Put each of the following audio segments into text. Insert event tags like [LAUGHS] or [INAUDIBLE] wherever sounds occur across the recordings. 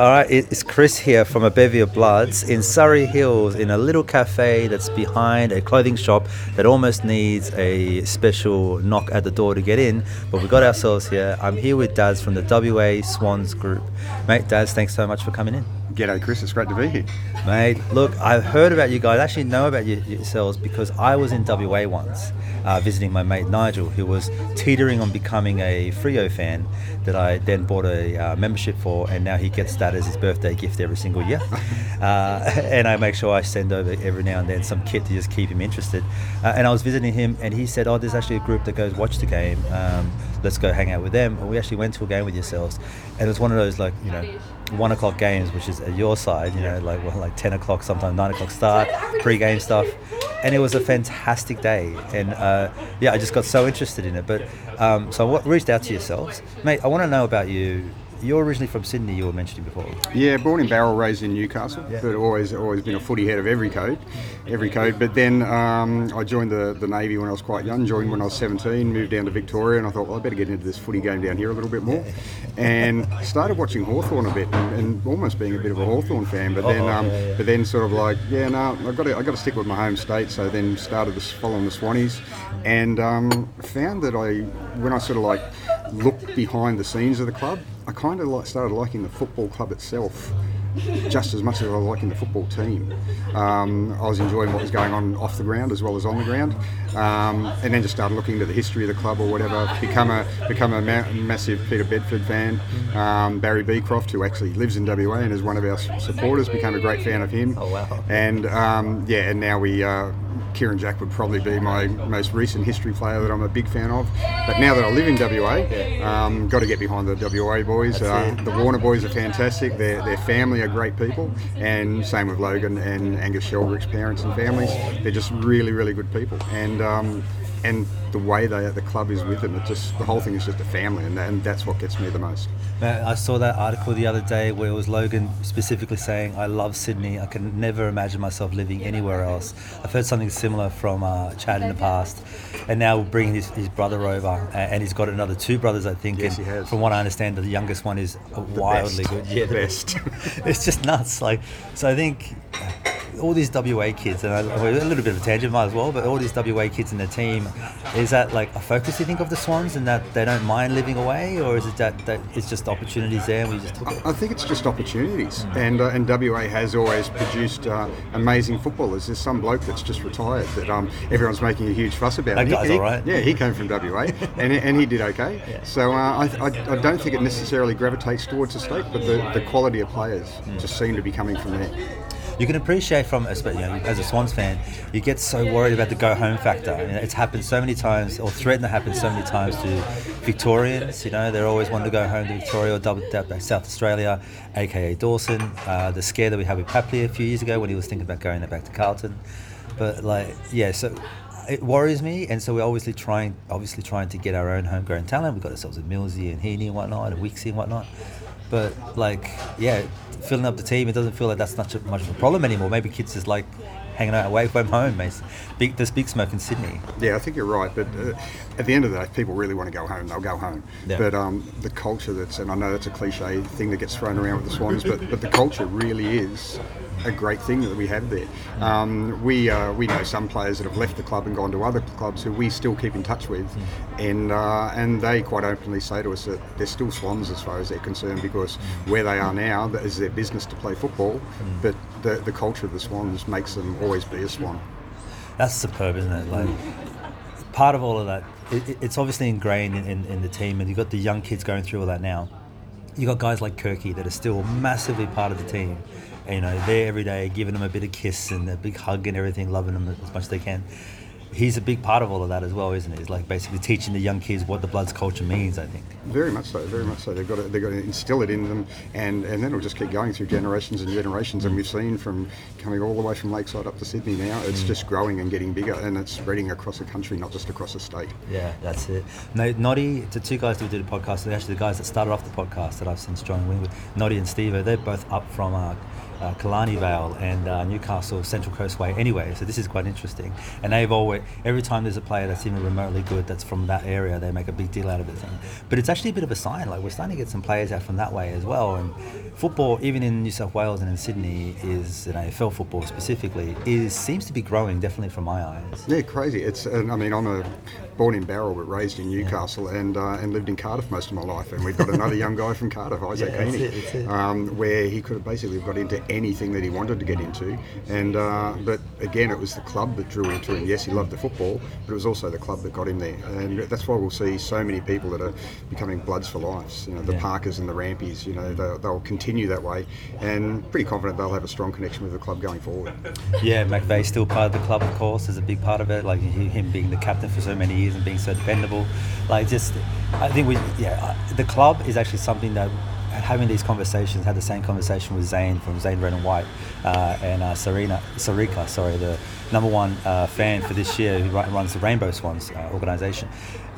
All right, it's Chris here from a Bevy of Bloods in Surry Hills in a little cafe that's behind a clothing shop that almost needs a special knock at the door to get in. But we got ourselves here. I'm here with Daz from the WA Swans Group. Mate, Daz, thanks so much for coming in. G'day, Chris. It's great to be here. Mate, look, I've heard about you guys. I actually know about you, yourselves because I was in WA once uh, visiting my mate Nigel, who was teetering on becoming a Freo fan that I then bought a uh, membership for, and now he gets that as his birthday gift every single year. [LAUGHS] uh, [LAUGHS] and I make sure I send over every now and then some kit to just keep him interested. Uh, and I was visiting him, and he said, "Oh, there's actually a group that goes watch the game. Um, let's go hang out with them." And we actually went to a game with yourselves, and it was one of those like you know one o'clock games, which is at your side, you know, like well, like ten o'clock, sometimes nine o'clock [LAUGHS] start, pre-game stuff, and it was a fantastic day. And uh, yeah, I just got so interested in it. But um, so I reached out to yourselves, mate. I want to know about you you're originally from Sydney. You were mentioning before. Yeah, born in Bowral, raised in Newcastle, yeah. but always always been a footy head of every code, every code. But then um, I joined the, the Navy when I was quite young. Joined when I was 17. Moved down to Victoria, and I thought, well, I better get into this footy game down here a little bit more. and started watching Hawthorn a bit, and, and, almost being a bit of a Hawthorn fan. But then, um, but then sort of like, yeah, no, I got to I got to stick with my home state. So then started this following the Swannies, and um, found that I when I sort of like looked behind the scenes of the club I kind of like started liking the football club itself just as much as I was liking the football team. Um, I was enjoying what was going on off the ground as well as on the ground, um, and then just started looking into the history of the club or whatever. Become a become a ma- massive Peter Bedford fan. Um, Barry Beecroft, who actually lives in WA and is one of our supporters, became a great fan of him. Oh wow! And um, yeah, and now we. Uh, Kieren Jack would probably be my most recent history player that I'm a big fan of. But now that I live in WA, um, got to get behind the WA boys. Uh, the Warner boys are fantastic. Their, their family are great people, and same with Logan and Angus Sheldrick's parents and families. They're just really, really good people. And um, and the way they the club is with them, it just the whole thing is just a family, and, and that's what gets me the most. I saw that article the other day where it was Logan specifically saying, "I love Sydney. I can never imagine myself living anywhere else." I've heard something similar from uh, Chad in the past, and now we're bringing his, his brother over, and he's got another two brothers, I think. Yes, and he has. From what I understand, the youngest one is wildly best. good. Yeah, the [LAUGHS] best. it's just nuts. Like, so I think all these WA kids, and a little bit of a tangent, might as well, but all these WA kids in the team, is that like a focus you think of the Swans and that they don't mind living away, or is it that, that it's just opportunities there and we just took it? I think it's just opportunities, and uh, and WA has always produced uh, amazing footballers. There's some bloke that's just retired that um, everyone's making a huge fuss about. That guy's he, all right. Yeah, he came from WA, and, and he did okay. Yeah. So uh, I, I, I, don't think it necessarily gravitates towards the state, but the, the quality of players mm. just seem to be coming from there you can appreciate from you know, as a Swans fan, you get so worried about the go home factor. You know, it's happened so many times, or threatened to happen so many times to Victorians. You know, they're always wanting to go home to Victoria or double back South Australia, aka Dawson. Uh, the scare that we had with Papley a few years ago when he was thinking about going back to Carlton. But like, yeah, so it worries me, and so we're obviously trying, obviously trying to get our own homegrown talent. We've got ourselves a Millsy and Heeney and whatnot, and Wixie and whatnot. But like, yeah, filling up the team, it doesn't feel like that's not much of a problem anymore. Maybe kids just like hanging out away from home, mate. Big, there's big smoke in Sydney. Yeah, I think you're right. But uh, at the end of the day, if people really want to go home, they'll go home. Yeah. But um, the culture that's, and I know that's a cliche thing that gets thrown around with the Swans, but, but the culture really is a great thing that we have there. Um, we uh, we know some players that have left the club and gone to other clubs who we still keep in touch with, and uh, and they quite openly say to us that they're still Swans as far as they're concerned because where they are now that is their business to play football, but the the culture of the Swans makes them always be a Swan. That's superb, isn't it? Like part of all of that, it, it's obviously ingrained in, in, in the team, and you've got the young kids going through all that now. You got guys like Kirky that are still massively part of the team you know, there every day, giving them a bit of kiss and a big hug and everything, loving them as much as they can. He's a big part of all of that as well, isn't he? He's like basically teaching the young kids what the Bloods culture means. I think. Very much so. Very much so. They've got to, they've got to instill it in them, and, and then it'll just keep going through generations and generations. And we've seen from coming all the way from Lakeside up to Sydney now, it's mm. just growing and getting bigger, and it's spreading across the country, not just across the state. Yeah, that's it. No, Noddy, the two guys that did a podcast, they're actually the guys that started off the podcast that I've since joined with, Noddy and Steve, they're both up from. Uh, uh, Killarney Vale and uh, Newcastle Central Coast Way anyway. So this is quite interesting. And they've always every time there's a player that's even remotely good that's from that area, they make a big deal out of it. But it's actually a bit of a sign. Like we're starting to get some players out from that way as well. And football, even in New South Wales and in Sydney, is know, AFL football specifically is seems to be growing definitely from my eyes. Yeah, crazy. It's and I mean I'm a born in Bowral but raised in Newcastle yeah. and uh, and lived in Cardiff most of my life. And we've got another young guy from Cardiff, Isaac [LAUGHS] yeah, Heeney, um, where he could have basically got into anything that he wanted to get into. And uh, but again, it was the club that drew him to him. Yes, he loved the football, but it was also the club that got him there. And that's why we'll see so many people that are becoming bloods for lives. You know, the yeah. Parkers and the Rampies. You know, they'll, they'll continue that way, and pretty confident they'll have a strong connection with the club going forward. Yeah, McVeigh's still part of the club, of course, is a big part of it. Like him being the captain for so many years and being so dependable. Like just, I think we, yeah, the club is actually something that having these conversations, had the same conversation with Zane from Zane Red and White uh, and uh, Sarina, Sarika, sorry, the number one uh, fan for this year who runs the Rainbow Swans uh, organization.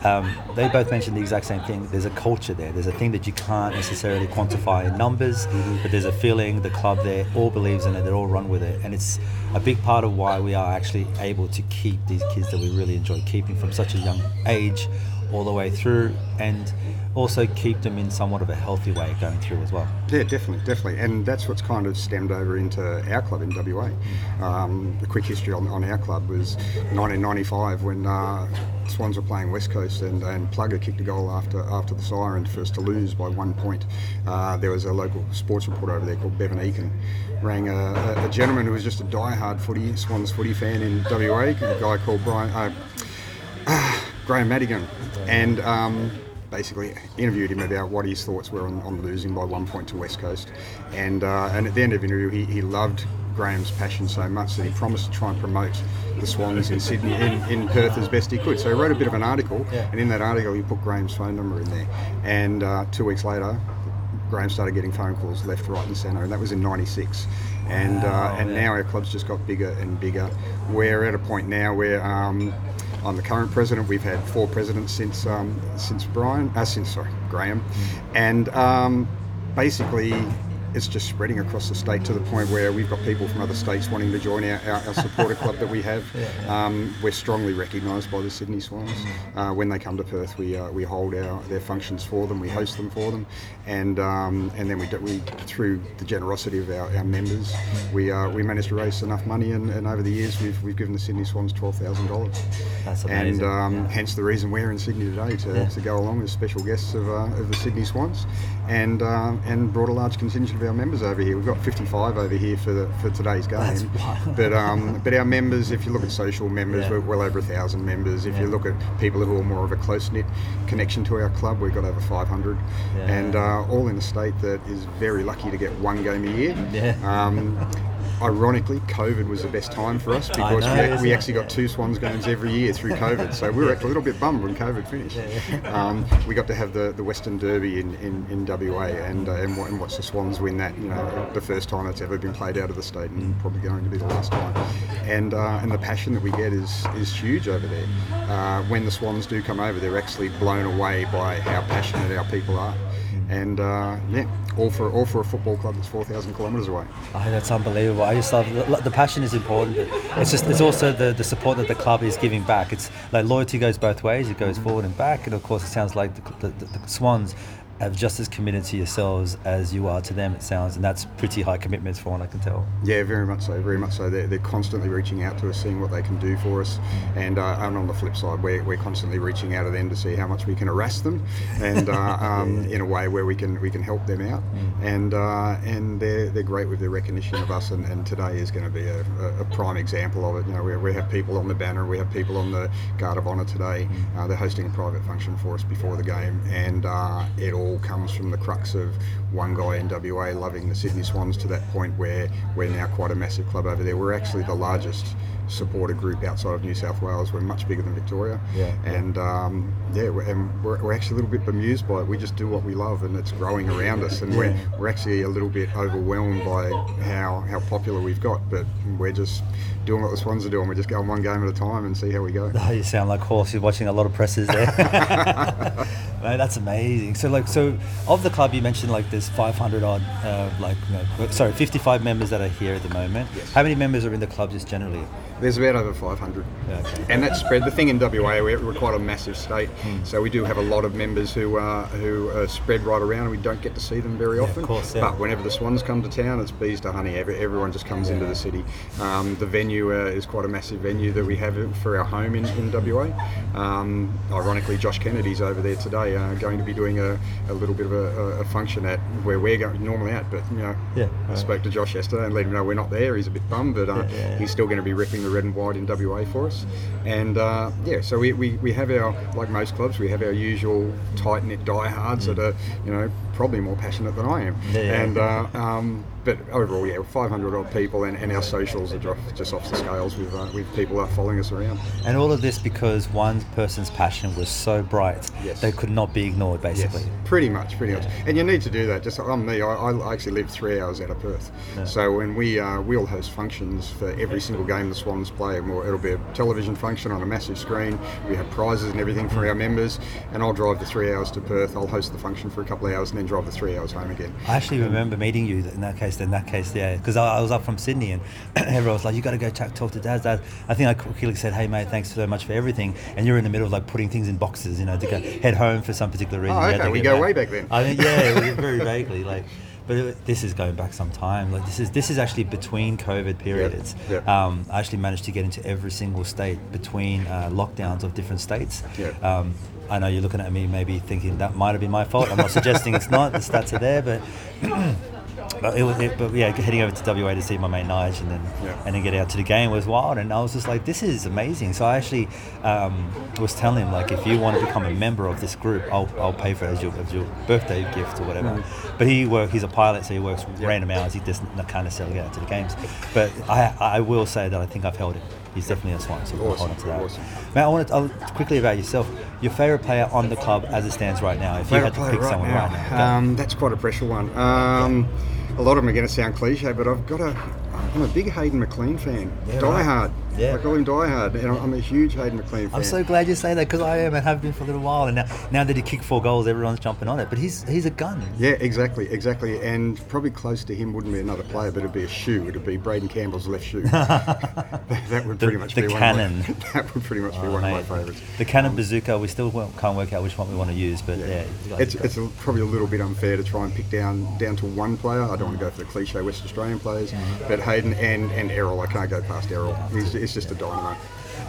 Um, they both mentioned the exact same thing. There's a culture there. There's a thing that you can't necessarily quantify in numbers, but there's a feeling. The club there all believes in it. They all run with it, and it's a big part of why we are actually able to keep these kids that we really enjoy keeping from such a young age all the way through and also keep them in somewhat of a healthy way going through as well. Yeah, definitely, definitely. And that's what's kind of stemmed over into our club in WA. Um, the quick history on, on, our club was 1995 when uh, Swans were playing West Coast and, and Plugger kicked a goal after after the siren for us to lose by one point. Uh, there was a local sports reporter over there called Bevan Eakin, rang a, a, gentleman who was just a die-hard footy, Swans footy fan in WA, a guy called Brian. Uh, Graham Madigan, and um, basically interviewed him about what his thoughts were on, on losing by one point to West Coast. And, uh, and at the end of the interview, he, he loved Graham's passion so much that he promised to try and promote the Swans in Sydney, in, in Perth as best he could. So he wrote a bit of an article, yeah. and in that article, he put Graham's phone number in there. And uh, two weeks later, Graham started getting phone calls left, right, and centre, and that was in '96. And wow, uh, and now our club's just got bigger and bigger. We're at a point now where um, I'm the current president. We've had four presidents since um, since Brian, uh, since sorry Graham, and um, basically it's just spreading across the state to the point where we've got people from other states wanting to join our, our, our supporter club that we have. [LAUGHS] Um, we're strongly recognised by the Sydney Swans. Mm. Uh, when they come to Perth, we uh, we hold our their functions for them, we host them for them, and um, and then we, do, we through the generosity of our, our members, we uh, we managed to raise enough money, and, and over the years we've, we've given the Sydney Swans twelve thousand dollars. That's amazing. And um, yeah. hence the reason we're in Sydney today to, yeah. to go along as special guests of, uh, of the Sydney Swans, and uh, and brought a large contingent of our members over here. We've got 55 over here for the, for today's game. [LAUGHS] but um, but our members, if you look at social members, yeah. we're well over a thousand members. If you look at people who are more of a close knit connection to our club, we've got over 500, and uh, all in a state that is very lucky to get one game a year. Yeah. Um, [LAUGHS] ironically, COVID was the best time for us because know, we, we actually got two Swans games every year through COVID. So we were actually a little bit bummed when COVID finished. Um, we got to have the, the Western Derby in, in, in WA and, uh, and, and watch the Swans win that. You know, the first time it's ever been played out of the state and probably going to be the last time. And uh, and the passion that we get is is huge over there. Uh, when the Swans do come over, they're actually blown away by how passionate our people are and uh, yeah, all for all for a football club that's four thousand kilometres away. Oh, that's unbelievable. I just love the, the passion is important. It's just it's also the, the support that the club is giving back. It's like loyalty goes both ways. It goes forward and back, and of course, it sounds like the, the, the Swans have just as committed to yourselves as you are to them, it sounds, and that's pretty high commitments for what I can tell. Yeah, very much so, very much so. They're, they're constantly reaching out to us, seeing what they can do for us, and, uh, and on the flip side, we're, we're constantly reaching out to them to see how much we can harass them, and uh, [LAUGHS] um, in a way where we can we can help them out, mm. and uh, and they're they're great with their recognition of us, and, and today is going to be a, a, prime example of it. You know, we, we have people on the banner, we have people on the Guard of Honour today. Mm. Uh, they're hosting a private function for us before the game, and uh, it all comes from the crux of one guy in WA loving the Sydney Swans to that point where we're now quite a massive club over there. We're actually the largest supporter group outside of New South Wales. We're much bigger than Victoria. Yeah. And um, yeah, we're, and we're, we're, actually a little bit bemused by it. We just do what we love, and it's growing around us. And yeah. we're we're actually a little bit overwhelmed by how how popular we've got. But we're just doing what the Swans are doing. We're just going one game at a time and see how we go. Oh, [LAUGHS] you sound like horse. You're watching a lot of presses there. [LAUGHS] [LAUGHS] Man, that's amazing. So, like, so of the club, you mentioned like there's 500 odd, uh, like you know, sorry, 55 members that are here at the moment. Yes. How many members are in the club just generally? There's about over 500. Okay. And that's spread. The thing in WA, we're, we're quite a massive state, Hmm. so we do have a lot of members who are who are spread right around, and we don't get to see them very often. Of course, yeah. But whenever the Swans come to town, it's bees to honey. Every, everyone just comes into the city. Um, the venue uh, is quite a massive venue that we have for our home in, in WA. Um, ironically, Josh Kennedy's over there today, uh, going to be doing a, a little bit of a, a, function at where we're going normally at. But you know, Yeah, I right. spoke to Josh yesterday and let him know we're not there. He's a bit bummed, but uh, Yeah, yeah, yeah. he's still going to be ripping the red and white in WA for us. And uh, yeah, so we, we, we have our, like most clubs, we have our usual tight knit diehards that are, you know, probably more passionate than I am. Yeah, yeah. And uh, um, but overall, yeah, 500 odd people, and, and our socials are just, off the scales with uh, with people are following us around. And all of this because one person's passion was so bright Yes. they could not be ignored, basically. Yes, pretty much, pretty much. And you need to do that. Just on me, I, I actually live three hours out of Perth. So when we uh, we'll host functions for every single game the Swans play, and we'll, it'll be a television function on a massive screen. We have prizes and everything for our members. And I'll drive the three hours to Perth. I'll host the function for a couple of hours and then drive the three hours home again. I actually remember meeting you in that case. In that case, yeah, because I, I was up from Sydney and [CLEARS THROAT] everyone was like, "You got to go chat, talk to Dad." Dad, I think I quickly said, "Hey, mate, thanks so much for everything." And you're in the middle of like putting things in boxes, you know, to go head home for some particular reason. Oh, okay, we get go way back then. I mean, yeah, very vaguely, like. But it, this is going back some time. Like this is this is actually between COVID periods. yep. Um, I actually managed to get into every single state between uh, lockdowns of different states. Yep. Um, I know you're looking at me, maybe thinking that might have been my fault. I'm not suggesting it's not. The stats are there, but [CLEARS THROAT] but, it was, it, but yeah, heading over to WA to see my mate Nige and then Yeah. and then get out to the game was wild, and I was just like, this is amazing. So I actually um, was telling him like, if you want to become a member of this group, I'll, I'll pay for it as your, as your birthday gift or whatever. Mm. But he work, he's a pilot, so he works random hours. He doesn't kind of get out to the games. But I I will say that I think I've held him. He's definitely a swan, so we'll hold on to that. Awesome. Matt, I want to quickly about yourself. Your favorite player on the club as it stands right now. If you had to pick right someone now? right now. Um, that's quite a pressure one. Um, A lot of them are going to sound cliche, but I've got a. I'm a big Hayden McLean fan. Yeah, Die right. Hard. Yeah. I call him Die Hard, and I'm a huge Hayden McLean fan. I'm so glad you say that because I am and have been for a little while. And now, now that he kicked four goals, everyone's jumping on it. But he's he's a gun. Yeah, exactly, exactly. And probably close to him wouldn't be another player, but it'd be a shoe. It'd be Braeden Campbell's left shoe. [LAUGHS] that, that would The- pretty much the be one cannon. Of my, [LAUGHS] that would pretty much be one mate. of my oh, favourites. The cannon um, bazooka. We still can't work out which one we want to use, but yeah, guys It's, it's a, probably a little bit unfair to try and pick down down to one player. I don't want to go for the cliche West Australian players, but Hayden and, and Errol, I can't go past Errol. He's, he's just a dynamo.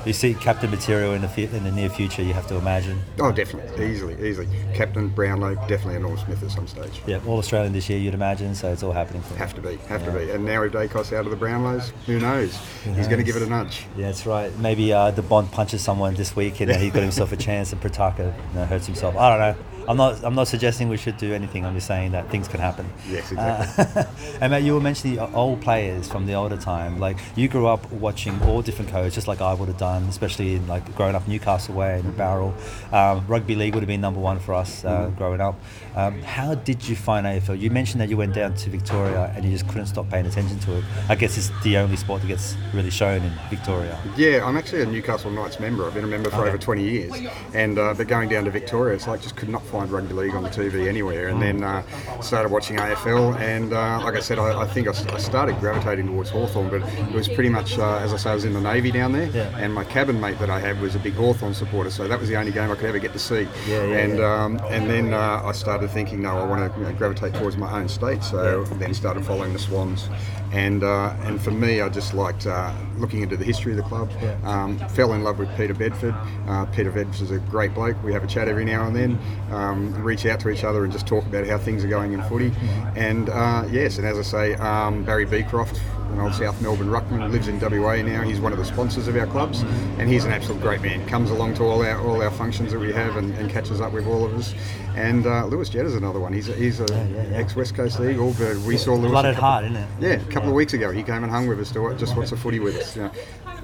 you see captain material in the in the near future. You have to imagine. Oh, definitely, easily, easily. Captain Brownlow, definitely a Norm Smith at some stage. Yeah, all Australian this year, you'd imagine. So it's all happening for. Have to be, have to be. And now with Daicos out of the Brownlows, who knows? He's going to give it a nudge. Yeah, that's right. Maybe uh, the Bont punches someone this week and he got himself a chance, and Petracca you know, hurts himself. I don't know. I'm not. I'm not suggesting we should do anything. I'm just saying that things can happen. Yes, exactly. Uh, [LAUGHS] and Matt, you were mentioning the old players from the older time. Like you grew up watching all different codes, just like I would have done, especially in like growing up Newcastle way and Bowral. Um, rugby league would have been number one for us uh, growing up. Um, how did you find AFL? You mentioned that you went down to Victoria and you just couldn't stop paying attention to it. I guess it's the only sport that gets really shown in Victoria. Yeah, I'm actually a Newcastle Knights member. I've been a member for Okay. over 20 years, and uh, but going down to Victoria, it's like just could not find rugby league on the TV anywhere. And then uh, started watching AFL, and uh, like I said, I, I think I started gravitating towards Hawthorn, but it was pretty much uh, as I say, I was in the Navy down there, Yeah. and my cabin mate that I had was a big Hawthorn supporter, so that was the only game I could ever get to see. Yeah, yeah, and. Um, and then uh, I started thinking, no, I want to you know, gravitate towards my own state. So then started following the Swans, and uh, and for me, I just liked uh, looking into the history of the club. Yeah. Um, fell in love with Peter Bedford. Uh, Peter Bedford is a great bloke. We have a chat every now and then, um, reach out to each other and just talk about how things are going in footy. And uh, yes, and as I say, um, Barry Beecroft, an old South Melbourne ruckman, lives in WA now. He's one of the sponsors of our clubs, and he's an absolute great man. Comes along to all our all our functions that we have and, and catches up with all of us. And uh, Lewis Jetta is another one. He's a, he's a Yeah, yeah, yeah. ex West Coast Eagle, but we saw Lewis. Blooded heart, isn't it? yeah, a couple of weeks ago, he came and hung with us to just watch the footy with us. You know,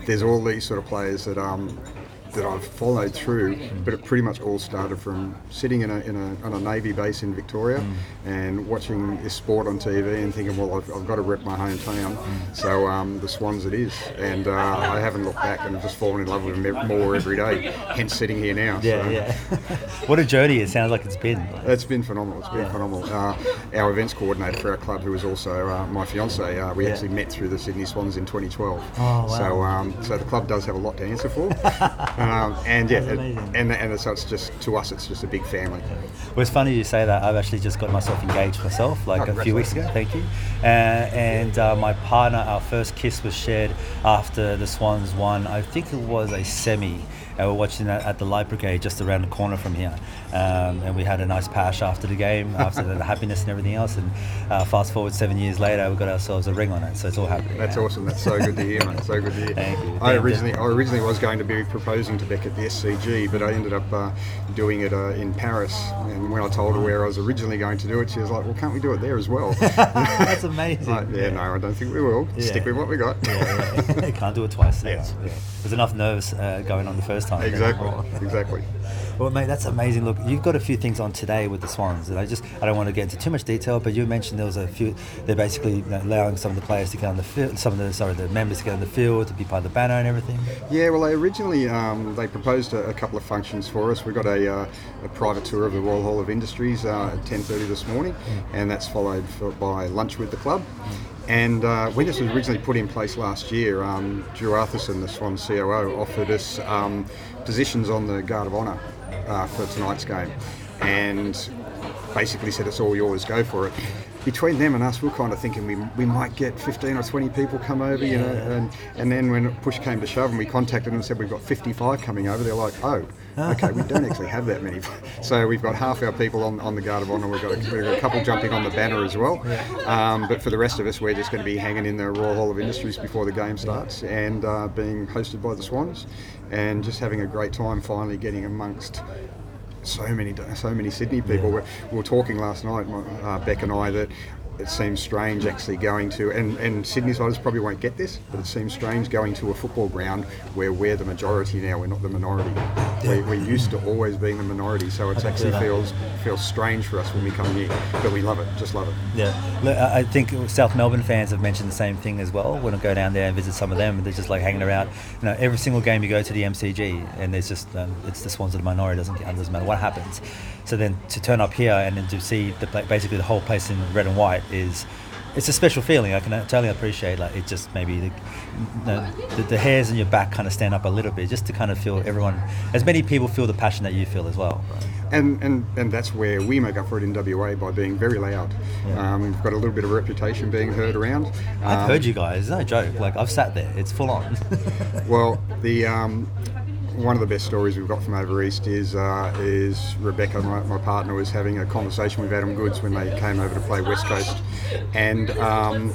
there's all these sort of players that um, that I've followed through, but it pretty much all started from sitting in a, in a, on a Navy base in Victoria and watching this sport on TV and thinking, well, I've, I've got to rep my hometown. So um, the Swans it is. And uh, I haven't looked back and just fallen in love with them more every day, hence sitting here now. Yeah, so. yeah. [LAUGHS] what a journey it sounds like it's been. It's been phenomenal. It's been phenomenal. Uh, our events coordinator for our club, who is also uh, my fiance, uh, we Yeah. actually met through the Sydney Swans in 2012. Oh, wow. So, um, so the club does have a lot to answer for. [LAUGHS] um, and yeah, it- and and so it's just to us, it's just a big family. Well, it's funny you say that. I've actually just got myself engaged myself, like Oh, a few weeks ago. Thank you. Uh, and uh, my partner, our first kiss was shared after the Swans won. I think it was a semi. And we're watching that at the Light Brigade just around the corner from here. Um, and we had a nice pash after the game, after the happiness and everything else. And uh, fast forward seven years later, we got ourselves a ring on it. So it's all happening. That's now. awesome. That's so good to hear, mate. So good to hear. [LAUGHS] Thank you. I Thank you. originally, I originally was going to be proposing to Beck at the SCG, but I ended up uh, doing it uh, in Paris. And when I told her where I was originally going to do it, she was like, "Well, can't we do it there as well?" [LAUGHS] That's amazing. Like, yeah, no, I don't think we will. Yeah. Stick with what we got. Yeah, yeah. [LAUGHS] Can't do it twice. Yeah. Yeah. There's enough nerves uh, going on the first time. exactly, exactly. Well, mate, that's amazing. Look, you've got a few things on today with the Swans, and I just I don't want to get into too much detail, but you mentioned there was a few. They're basically you know, allowing some of the players to get on the field, some of the sorry, the members to get on the field to be part of the banner and everything. Yeah, well, they originally um, they proposed a, a couple of functions for us. We got a, uh, a private tour of the Royal Hall of Industries uh, at 10:30 this morning, and that's followed for, by lunch with the club. And uh, when this was originally put in place last year, um, Drew Arthurson, the Swan COO, offered us um, positions on the Guard of Honour uh, for tonight's game, and basically said it's all yours, go for it. Between them and us, we we're kind of thinking we, we might get 15 or 20 people come over, you know, and, and then when push came to shove and we contacted them and said we've got 55 coming over, they're like, oh, okay, we don't actually have that many. [LAUGHS] So we've got half our people on, on the Guard of Honour, we've got, a, we've got a couple jumping on the banner as well. Um, but for the rest of us, we're just going to be hanging in the Royal Hall of Industries before the game starts and uh, being hosted by the Swans and just having a great time finally getting amongst so many so many Sydney people. We, we were talking last night, uh, Beck and I, that it seems strange actually going to, and, and Sydney siders probably won't get this, but it seems strange going to a football ground where we're the majority now, we're not the minority. We, we're used to always being the minority, so it actually feels feels strange for us when we come here, but we love it, just love it. Yeah, I think South Melbourne fans have mentioned the same thing as well. When I go down there and visit some of them, they're just like hanging around. You know, every single game you go to the MCG, and there's just um, it's the Swans of the minority. Doesn't it doesn't matter what happens. So then to turn up here and then to see the basically the whole place in red and white is. It's a special feeling. I can totally appreciate. Like it just maybe the, the, the hairs on your back kind of stand up a little bit, just to kind of feel everyone, as many people feel the passion that you feel as well. And, and and that's where we make up for it in WA by being very loud. Um, we've got a little bit of reputation being heard around. I've Um, heard you guys. No joke. Like I've sat there. It's full on. Well, the um, one of the best stories we've got from over east is uh, is Rebecca, my, my partner, was having a conversation with Adam Goodes when they came over to play West Coast, and. Um,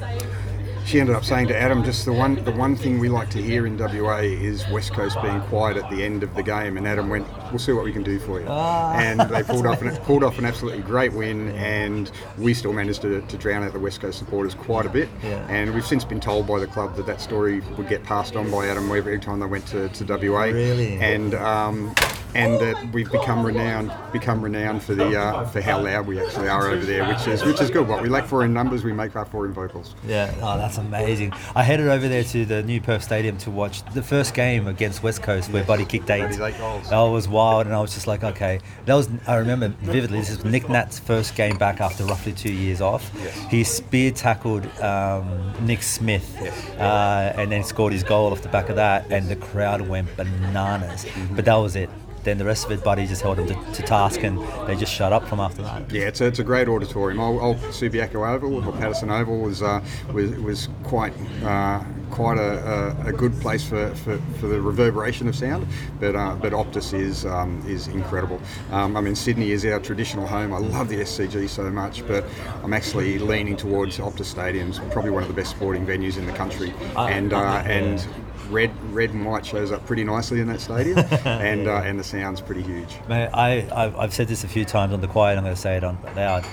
she ended up saying to Adam, just the one the one thing we like to hear in WA is West Coast being quiet at the end of the game. And Adam went, "We'll see what we can do for you." and they [LAUGHS] pulled off an pulled off an absolutely great win, and we still managed to, to drown out the West Coast supporters quite a bit. Yeah. And we've since been told by the club that that story would get passed on by Adam every time they went to, to WA. Really? And um, and that we've become renowned become renowned for the uh, for how loud we actually are over there, which is which is good. What we lack for in numbers, we make up for in vocals. Yeah, oh, that's amazing. I headed over there to the new Perth Stadium to watch the first game against West Coast where Buddy kicked eight. Eight goals. That was wild, and I was just like, okay. That was I remember vividly. This is Nic Nat's first game back after roughly two years off. He spear tackled um, Nick Smith, uh, and then scored his goal off the back of that, and the crowd went bananas. Mm-hmm. But that was it. Then the rest of it, Buddy just held him to, to task, and they just shut up from after that. Yeah, it's a, it's a great auditorium. Old, old Subiaco Oval or Patterson Oval was uh, was was quite uh, quite a, a, a good place for, for, for the reverberation of sound. But uh, but Optus is um, is incredible. Um, I mean Sydney is our traditional home. I love the SCG so much, but I'm actually leaning towards Optus Stadium's probably one of the best sporting venues in the country. Ah, and uh, and red red and white shows up pretty nicely in that stadium, [LAUGHS] and uh, and the sound's pretty huge. Mate, I, I've, I've said this a few times on the quiet. I'm going to say it on loud.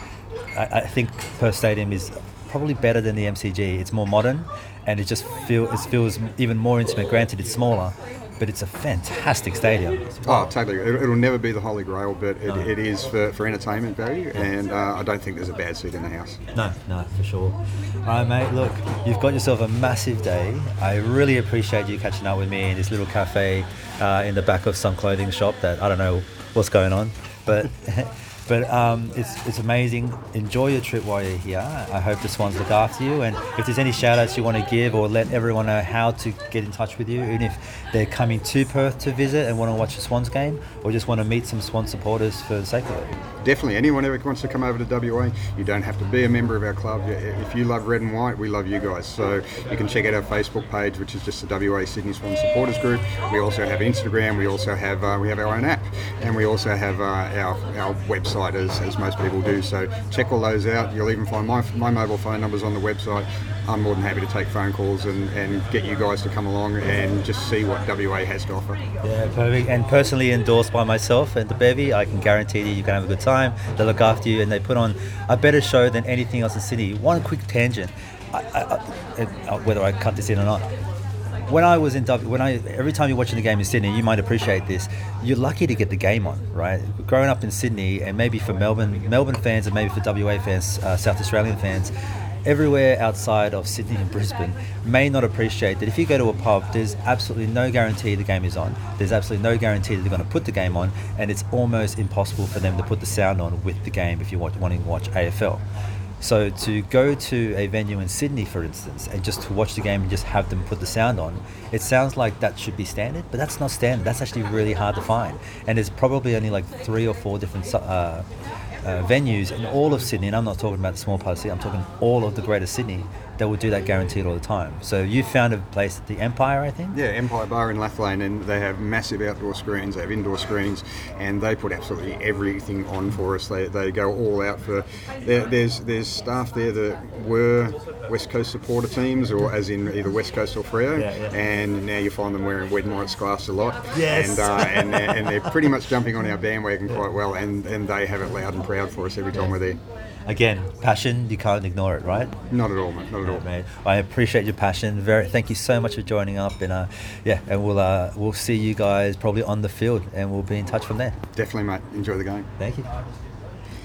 I, I think Perth Stadium is probably better than the MCG. It's more modern, and it just feel it feels even more intimate. Granted, it's smaller, but it's a fantastic stadium. Oh, totally. It, will never be the Holy Grail, but it, it is for, for entertainment value, and uh, I don't think there's a bad seat in the house. No, no, for sure. All right, mate. Look, you've got yourself a massive day. I really appreciate you catching up with me in this little cafe uh, in the back of some clothing shop that I don't know what's going on, but. [LAUGHS] But um, it's, it's amazing. Enjoy your trip while you're here. I hope the Swans look after you. And if there's any shout outs you want to give or let everyone know how to get in touch with you, even if they're coming to Perth to visit and want to watch a Swans game or just want to meet some Swan supporters for the sake of it. Definitely. Anyone ever wants to come over to WA, you don't have to be a member of our club. If you love red and white, we love you guys. So you can check out our Facebook page, which is just the WA Sydney Swan Supporters Group. We also have Instagram. We also have uh, we have our own app, and we also have uh, our, our website website as, as most people do. So check all those out. You'll even find my, my mobile phone numbers on the website. I'm more than happy to take phone calls and, and get you guys to come along and just see what WA has to offer. Yeah, perfect. And personally endorsed by myself and the Bevy, I can guarantee you you can have a good time. They look after you and they put on a better show than anything else in Sydney. One quick tangent, I, I, I, whether I cut this in or not when I was in W, when I every time you're watching a game in Sydney, you might appreciate this. You're lucky to get the game on, right? Growing up in Sydney, and maybe for Melbourne, Melbourne fans, and maybe for WA fans, uh, South Australian fans, everywhere outside of Sydney and Brisbane may not appreciate that if you go to a pub, there's absolutely no guarantee the game is on. There's absolutely no guarantee that they're going to put the game on, and it's almost impossible for them to put the sound on with the game if you're wanting to watch AFL. So to go to a venue in Sydney, for instance, and just to watch the game and just have them put the sound on, it sounds like that should be standard, but that's not standard. That's actually really hard to find, and there's probably only like three or four different. Uh, uh, venues in all of Sydney, and I'm not talking about the small part of Sydney, I'm talking all of the greater Sydney that will do that guaranteed all the time. So you found a place at the Empire, I think? Yeah, Empire Bar in Lathlain, and they have massive outdoor screens, they have indoor screens, and they put absolutely everything on for us. They, they go all out for. There's there's staff there that were West Coast supporter teams, or as in either West Coast or Freo, yeah, yeah. and now you find them wearing Wed Knights glass a lot. Yes. And, uh, and, they're, and they're pretty much jumping on our bandwagon quite well, and, and they have it loud and proud for us every time we're there again, passion, you can't ignore it, right? Not at all, mate. Not at all, mate. I appreciate your passion. Very, thank you so much for joining up, and uh, yeah, and we'll uh, we'll see you guys probably on the field, and we'll be in touch from there. Definitely, mate. Enjoy the game. Thank you.